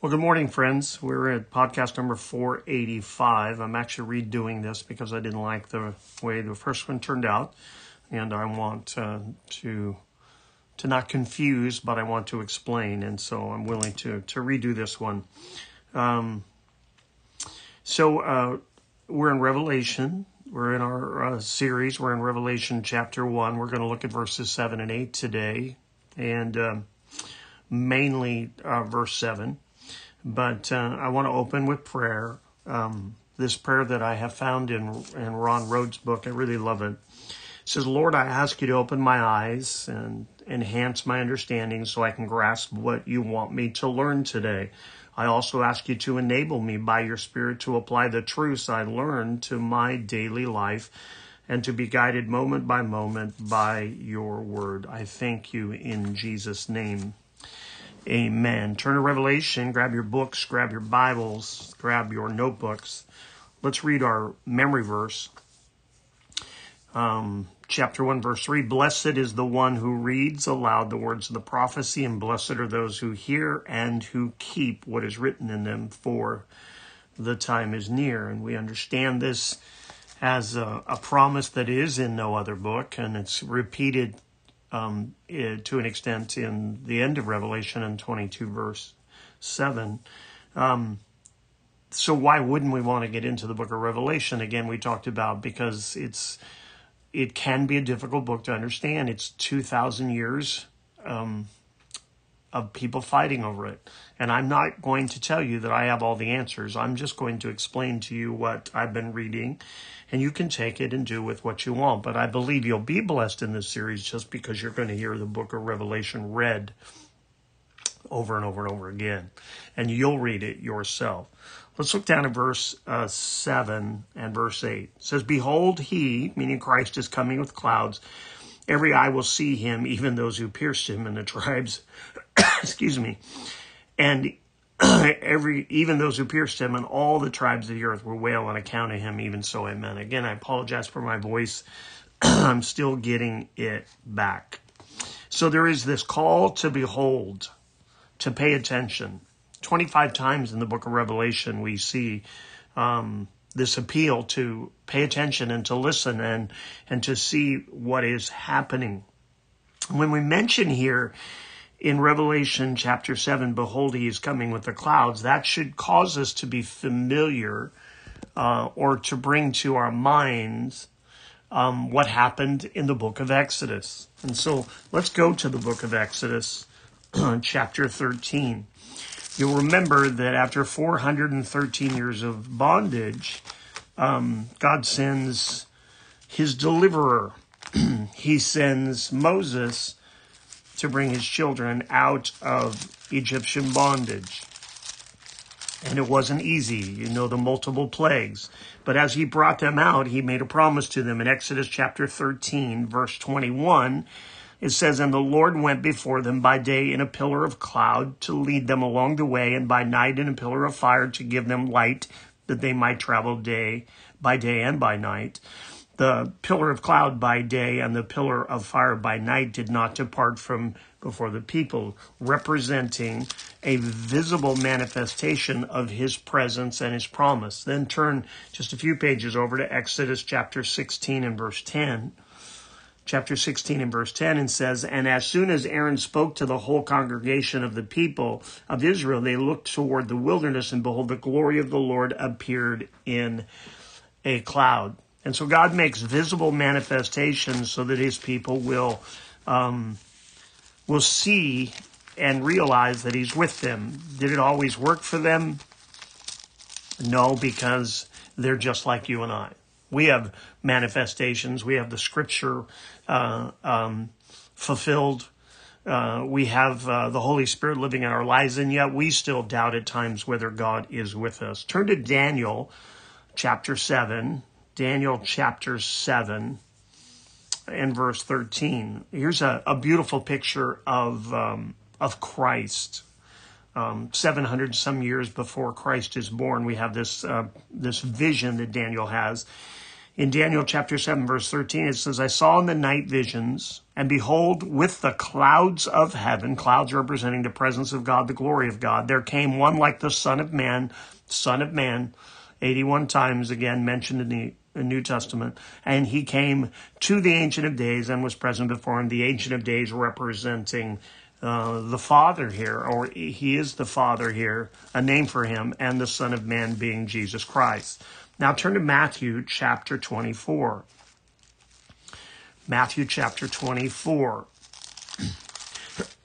Well, good morning, friends. We're at podcast number 485. I'm actually redoing this because I didn't like the way the first one turned out, and I want uh, to to not confuse, but I want to explain, and so I'm willing to to redo this one. Um, so uh, we're in Revelation. We're in our uh, series. We're in Revelation chapter one. We're going to look at verses seven and eight today, and um, mainly uh, verse seven. But uh, I want to open with prayer. Um, this prayer that I have found in, in Ron Rhodes' book, I really love it. It says, Lord, I ask you to open my eyes and enhance my understanding so I can grasp what you want me to learn today. I also ask you to enable me by your Spirit to apply the truths I learned to my daily life and to be guided moment by moment by your word. I thank you in Jesus' name. Amen. Turn to Revelation, grab your books, grab your Bibles, grab your notebooks. Let's read our memory verse. Um, chapter 1, verse 3 Blessed is the one who reads aloud the words of the prophecy, and blessed are those who hear and who keep what is written in them, for the time is near. And we understand this as a, a promise that is in no other book, and it's repeated um, to an extent in the end of Revelation in 22 verse 7. Um, so why wouldn't we want to get into the book of Revelation? Again, we talked about because it's it can be a difficult book to understand. It's 2,000 years um, of people fighting over it. And I'm not going to tell you that I have all the answers. I'm just going to explain to you what I've been reading and you can take it and do with what you want. But I believe you'll be blessed in this series just because you're going to hear the book of Revelation read over and over and over again, and you'll read it yourself. Let's look down at verse uh, 7 and verse 8. It says, Behold, he, meaning Christ, is coming with clouds. Every eye will see him, even those who pierced him, and the tribes, excuse me, and every even those who pierced him and all the tribes of the earth will wail on account of him even so amen. Again i apologize for my voice. I'm still getting it back. So there is this call to behold to pay attention. 25 times in the book of revelation we see um, this appeal to pay attention and to listen and and to see what is happening. When we mention here in Revelation chapter 7, behold, he is coming with the clouds, that should cause us to be familiar uh, or to bring to our minds um, what happened in the book of Exodus. And so let's go to the book of Exodus, chapter 13. You'll remember that after 413 years of bondage, um, God sends his deliverer. he sends Moses to bring his children out of Egyptian bondage. And it wasn't easy, you know, the multiple plagues. But as he brought them out, he made a promise to them in Exodus chapter 13, verse 21. It says, And the Lord went before them by day in a pillar of cloud to lead them along the way, and by night in a pillar of fire to give them light, that they might travel day by day and by night. The pillar of cloud by day and the pillar of fire by night did not depart from before the people, representing a visible manifestation of his presence and his promise. Then turn just a few pages over to Exodus chapter 16 and verse 10 chapter 16 and verse 10 and says, And as soon as Aaron spoke to the whole congregation of the people of Israel, they looked toward the wilderness, and behold, the glory of the Lord appeared in a cloud. And so God makes visible manifestations so that his people will, um, will see and realize that he's with them. Did it always work for them? No, because they're just like you and I. We have manifestations. We have the scripture uh, um, fulfilled. Uh, we have uh, the Holy Spirit living in our lives, and yet we still doubt at times whether God is with us. Turn to Daniel chapter 7. Daniel chapter 7 and verse 13. Here's a, a beautiful picture of, um, of Christ. Um, 700 some years before Christ is born, we have this, uh, this vision that Daniel has. In Daniel chapter 7, verse 13, it says, I saw in the night visions, and behold, with the clouds of heaven, clouds representing the presence of God, the glory of God, there came one like the Son of Man, Son of Man, 81 times again mentioned in the the New Testament, and he came to the Ancient of Days and was present before him. The Ancient of Days representing uh, the Father here, or he is the Father here, a name for him, and the Son of Man being Jesus Christ. Now turn to Matthew chapter 24. Matthew chapter 24.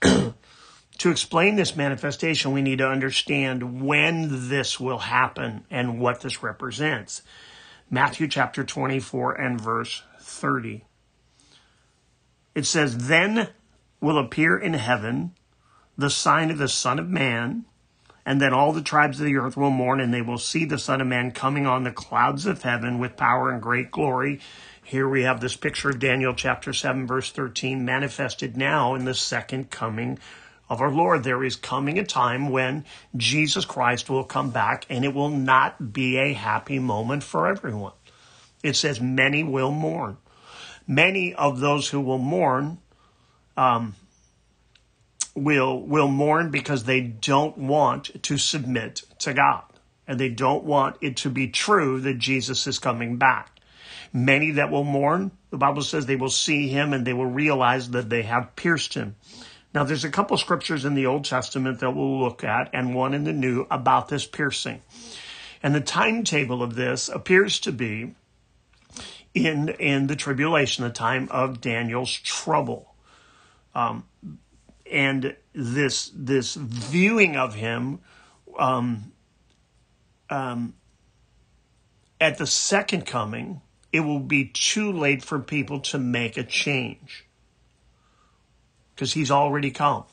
to explain this manifestation, we need to understand when this will happen and what this represents. Matthew chapter 24 and verse 30. It says, Then will appear in heaven the sign of the Son of Man, and then all the tribes of the earth will mourn, and they will see the Son of Man coming on the clouds of heaven with power and great glory. Here we have this picture of Daniel chapter 7, verse 13, manifested now in the second coming of our Lord. There is coming a time when Jesus Christ will come back and it will not be a happy moment for everyone. It says many will mourn. Many of those who will mourn um, will will mourn because they don't want to submit to God and they don't want it to be true that Jesus is coming back. Many that will mourn, the Bible says they will see him and they will realize that they have pierced him. Now, there's a couple scriptures in the Old Testament that we'll look at and one in the New about this piercing. And the timetable of this appears to be in, in the tribulation, the time of Daniel's trouble. Um, and this, this viewing of him, um, um, at the second coming, it will be too late for people to make a change because he's already come.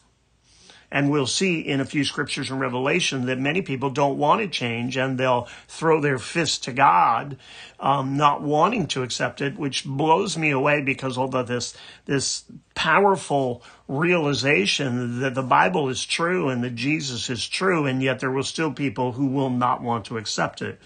And we'll see in a few scriptures in Revelation that many people don't want to change and they'll throw their fist to God, um, not wanting to accept it, which blows me away because although this, this powerful realization that the Bible is true and that Jesus is true, and yet there will still people who will not want to accept it.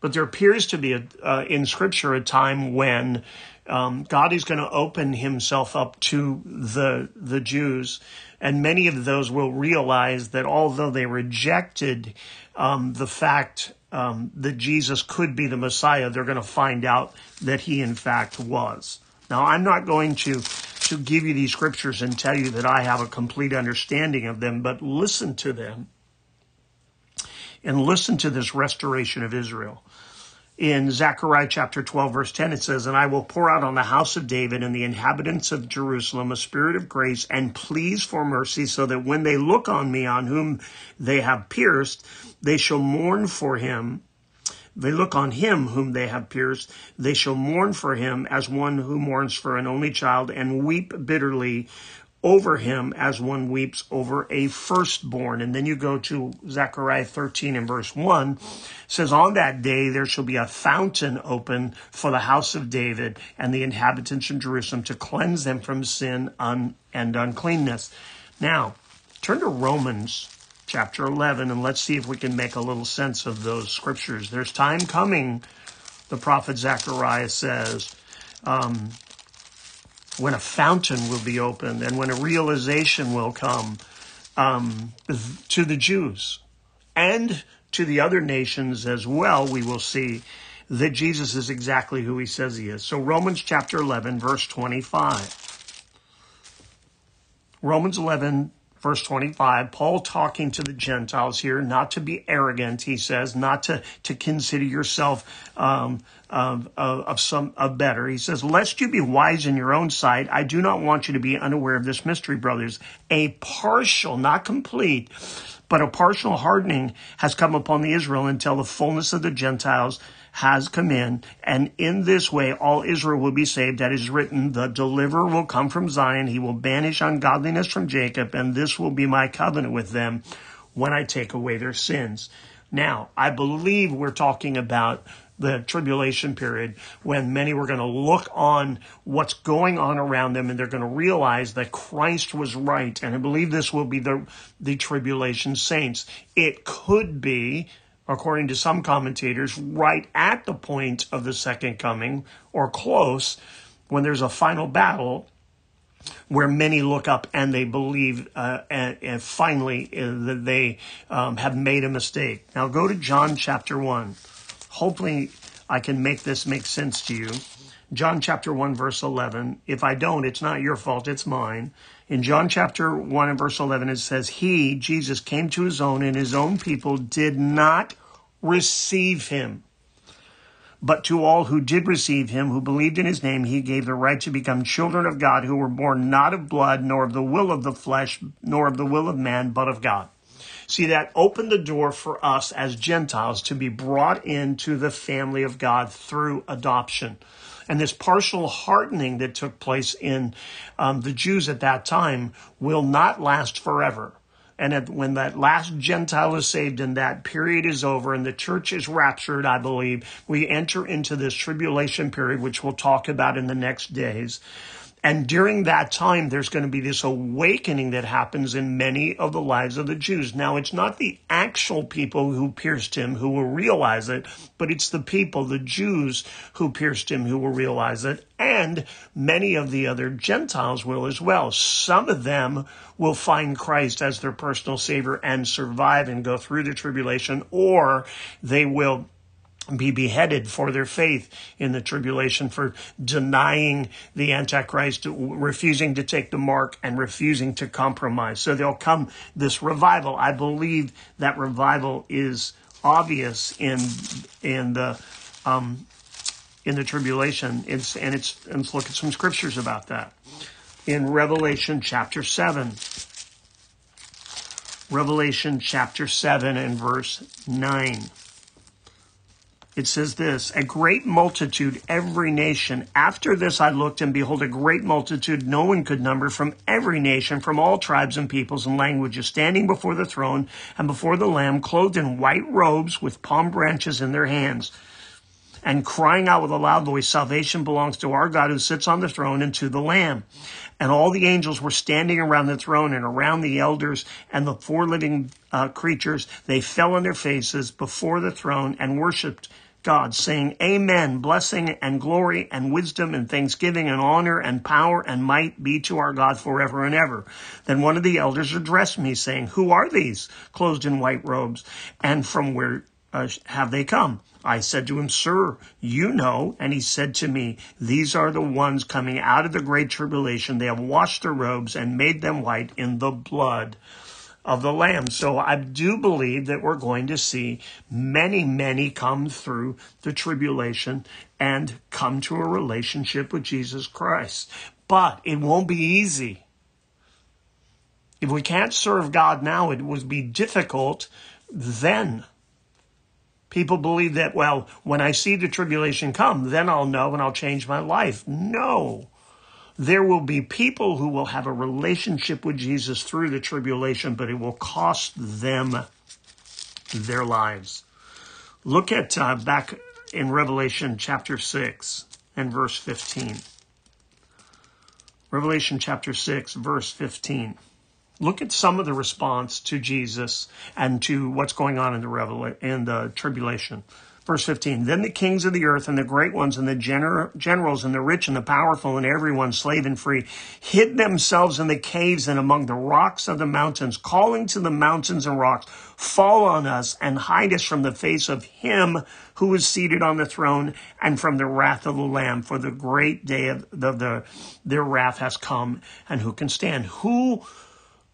But there appears to be a, uh, in scripture a time when um, God is going to open himself up to the, the Jews. And many of those will realize that although they rejected um, the fact um, that Jesus could be the Messiah, they're going to find out that he in fact was. Now, I'm not going to, to give you these scriptures and tell you that I have a complete understanding of them, but listen to them and listen to this restoration of Israel in Zechariah chapter 12, verse 10, it says, And I will pour out on the house of David and the inhabitants of Jerusalem a spirit of grace and pleas for mercy, so that when they look on me, on whom they have pierced, they shall mourn for him. They look on him whom they have pierced, they shall mourn for him as one who mourns for an only child and weep bitterly over him as one weeps over a firstborn. And then you go to Zechariah 13 and verse 1 says, On that day there shall be a fountain open for the house of David and the inhabitants of Jerusalem to cleanse them from sin and uncleanness. Now, turn to Romans chapter 11 and let's see if we can make a little sense of those scriptures. There's time coming, the prophet Zechariah says. Um, when a fountain will be opened and when a realization will come um, to the Jews and to the other nations as well, we will see that Jesus is exactly who he says he is. So Romans chapter 11, verse 25. Romans 11, verse 25, Paul talking to the Gentiles here, not to be arrogant, he says, not to, to consider yourself um, of, of, of some of better. He says, lest you be wise in your own sight, I do not want you to be unaware of this mystery, brothers. A partial, not complete, but a partial hardening has come upon the Israel until the fullness of the Gentiles has come in, and in this way all Israel will be saved. That is written, the deliverer will come from Zion. He will banish ungodliness from Jacob, and this will be my covenant with them when I take away their sins. Now, I believe we're talking about the tribulation period when many were going to look on what's going on around them and they're going to realize that Christ was right. And I believe this will be the, the tribulation saints. It could be according to some commentators, right at the point of the second coming or close when there's a final battle where many look up and they believe uh, and, and, finally uh, that they um, have made a mistake. Now go to John chapter 1. Hopefully, I can make this make sense to you. John chapter 1, verse 11. If I don't, it's not your fault, it's mine. In John chapter 1 and verse 11, it says, He, Jesus, came to his own, and his own people did not receive him. But to all who did receive him, who believed in his name, he gave the right to become children of God, who were born not of blood, nor of the will of the flesh, nor of the will of man, but of God. See, that opened the door for us as Gentiles to be brought into the family of God through adoption. And this partial hardening that took place in um, the Jews at that time will not last forever. And at, when that last Gentile is saved and that period is over and the church is raptured, I believe, we enter into this tribulation period, which we'll talk about in the next days. And during that time, there's going to be this awakening that happens in many of the lives of the Jews. Now, it's not the actual people who pierced him who will realize it, but it's the people, the Jews who pierced him who will realize it. And many of the other Gentiles will as well. Some of them will find Christ as their personal savior and survive and go through the tribulation, or they will be beheaded for their faith in the tribulation, for denying the Antichrist, refusing to take the mark, and refusing to compromise. So there'll come this revival. I believe that revival is obvious in in the um, in the tribulation. It's and it's and let's look at some scriptures about that in Revelation chapter seven. Revelation chapter 7 and verse 9 it says this a great multitude, every nation. After this I looked, and behold, a great multitude no one could number from every nation, from all tribes and peoples and languages, standing before the throne and before the Lamb, clothed in white robes with palm branches in their hands, and crying out with a loud voice, Salvation belongs to our God who sits on the throne and to the Lamb. And all the angels were standing around the throne and around the elders and the four living uh, creatures. They fell on their faces before the throne and worshiped God, saying, Amen, blessing and glory and wisdom and thanksgiving and honor and power and might be to our God forever and ever. Then one of the elders addressed me, saying, Who are these, clothed in white robes, and from where uh, have they come? I said to him, Sir, you know. And he said to me, These are the ones coming out of the great tribulation. They have washed their robes and made them white in the blood of the Lamb. So I do believe that we're going to see many, many come through the tribulation and come to a relationship with Jesus Christ. But it won't be easy. If we can't serve God now, it would be difficult then. People believe that, well, when I see the tribulation come, then I'll know and I'll change my life. No. There will be people who will have a relationship with Jesus through the tribulation, but it will cost them their lives. Look at uh, back in Revelation chapter 6 and verse 15. Revelation chapter 6, verse 15. Look at some of the response to Jesus and to what's going on in the, revela- in the tribulation. Verse 15, then the kings of the earth and the great ones and the gener- generals and the rich and the powerful and everyone, slave and free, hid themselves in the caves and among the rocks of the mountains, calling to the mountains and rocks, fall on us and hide us from the face of him who is seated on the throne and from the wrath of the Lamb, for the great day of the, the their wrath has come, and who can stand? Who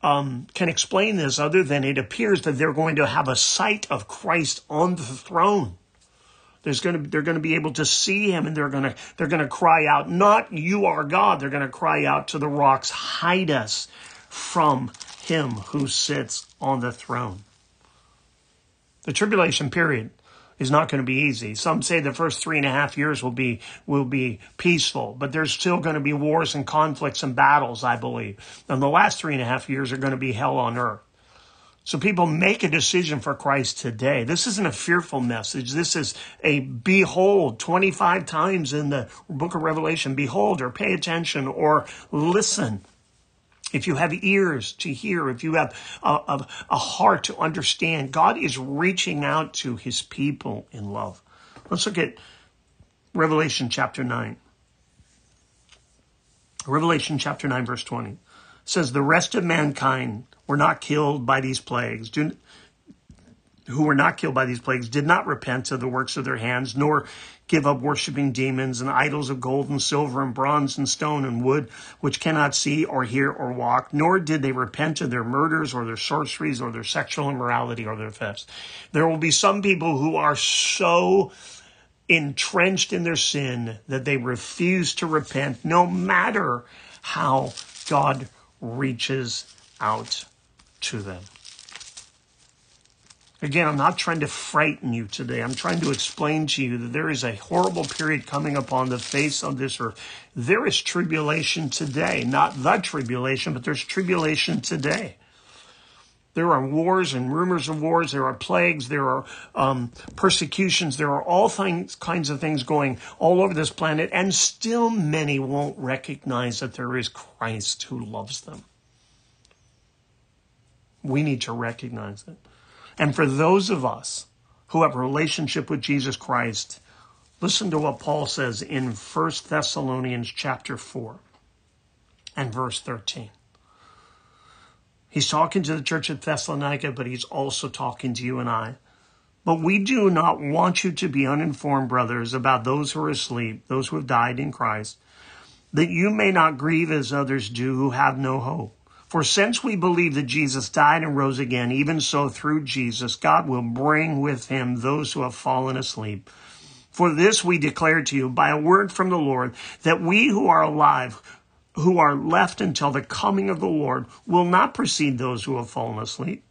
um, can explain this other than it appears that they're going to have a sight of Christ on the throne? There's going to they're going to be able to see him and they're going to they're going to cry out, "Not you are God." They're going to cry out to the rocks, "Hide us from him who sits on the throne." The tribulation period is not going to be easy. Some say the first three and a half years will be will be peaceful, but there's still going to be wars and conflicts and battles, I believe. And the last three and a half years are going to be hell on earth. So people make a decision for Christ today. This isn't a fearful message. This is a behold 25 times in the book of Revelation. Behold or pay attention or listen. if you have ears to hear, if you have a, a, a, heart to understand, God is reaching out to his people in love. Let's look at Revelation chapter 9. Revelation chapter 9, verse 20 says, The rest of mankind were not killed by these plagues, do, who were not killed by these plagues, did not repent of the works of their hands, nor give up worshiping demons and idols of gold and silver and bronze and stone and wood, which cannot see or hear or walk, nor did they repent of their murders or their sorceries or their sexual immorality or their thefts. There will be some people who are so entrenched in their sin that they refuse to repent no matter how God reaches out to them. Again, I'm not trying to frighten you today. I'm trying to explain to you that there is a horrible period coming upon the face of this earth. There is tribulation today, not the tribulation, but there's tribulation today. There are wars and rumors of wars. There are plagues. There are um, persecutions. There are all things, kinds of things going all over this planet, and still many won't recognize that there is Christ who loves them. We need to recognize it. And for those of us who have a relationship with Jesus Christ, listen to what Paul says in 1 Thessalonians chapter 4 and verse 13. He's talking to the church at Thessalonica, but he's also talking to you and I. But we do not want you to be uninformed, brothers, about those who are asleep, those who have died in Christ, that you may not grieve as others do who have no hope. For since we believe that Jesus died and rose again, even so through Jesus, God will bring with him those who have fallen asleep. For this we declare to you by a word from the Lord that we who are alive, who are left until the coming of the Lord, will not precede those who have fallen asleep.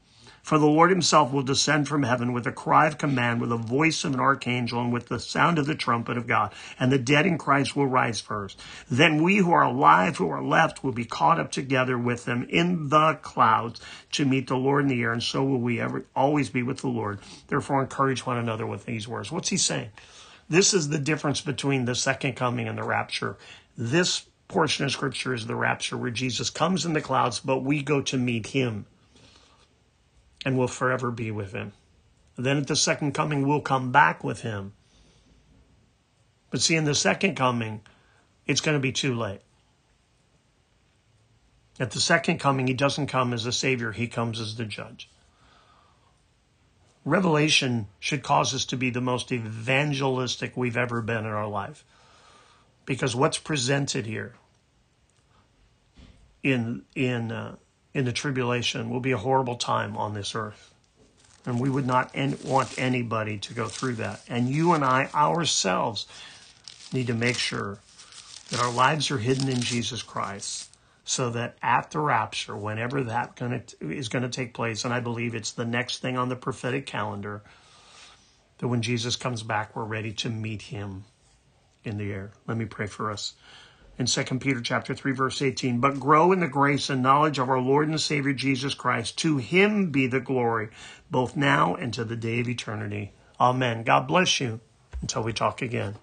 For the Lord himself will descend from heaven with a cry of command, with the voice of an archangel, and with the sound of the trumpet of God. And the dead in Christ will rise first. Then we who are alive, who are left, will be caught up together with them in the clouds to meet the Lord in the air. And so will we ever always be with the Lord. Therefore, encourage one another with these words. What's he saying? This is the difference between the second coming and the rapture. This portion of scripture is the rapture where Jesus comes in the clouds, but we go to meet him and will forever be with him. Then at the second coming, we'll come back with him. But see, in the second coming, it's going to be too late. At the second coming, he doesn't come as a savior, he comes as the judge. Revelation should cause us to be the most evangelistic we've ever been in our life. Because what's presented here in, in uh, in the tribulation will be a horrible time on this earth. And we would not want anybody to go through that. And you and I ourselves need to make sure that our lives are hidden in Jesus Christ so that at the rapture, whenever that gonna, is going to take place, and I believe it's the next thing on the prophetic calendar, that when Jesus comes back, we're ready to meet him in the air. Let me pray for us in 2 Peter chapter 3 verse 18, but grow in the grace and knowledge of our Lord and Savior Jesus Christ. To him be the glory, both now and to the day of eternity. Amen. God bless you until we talk again.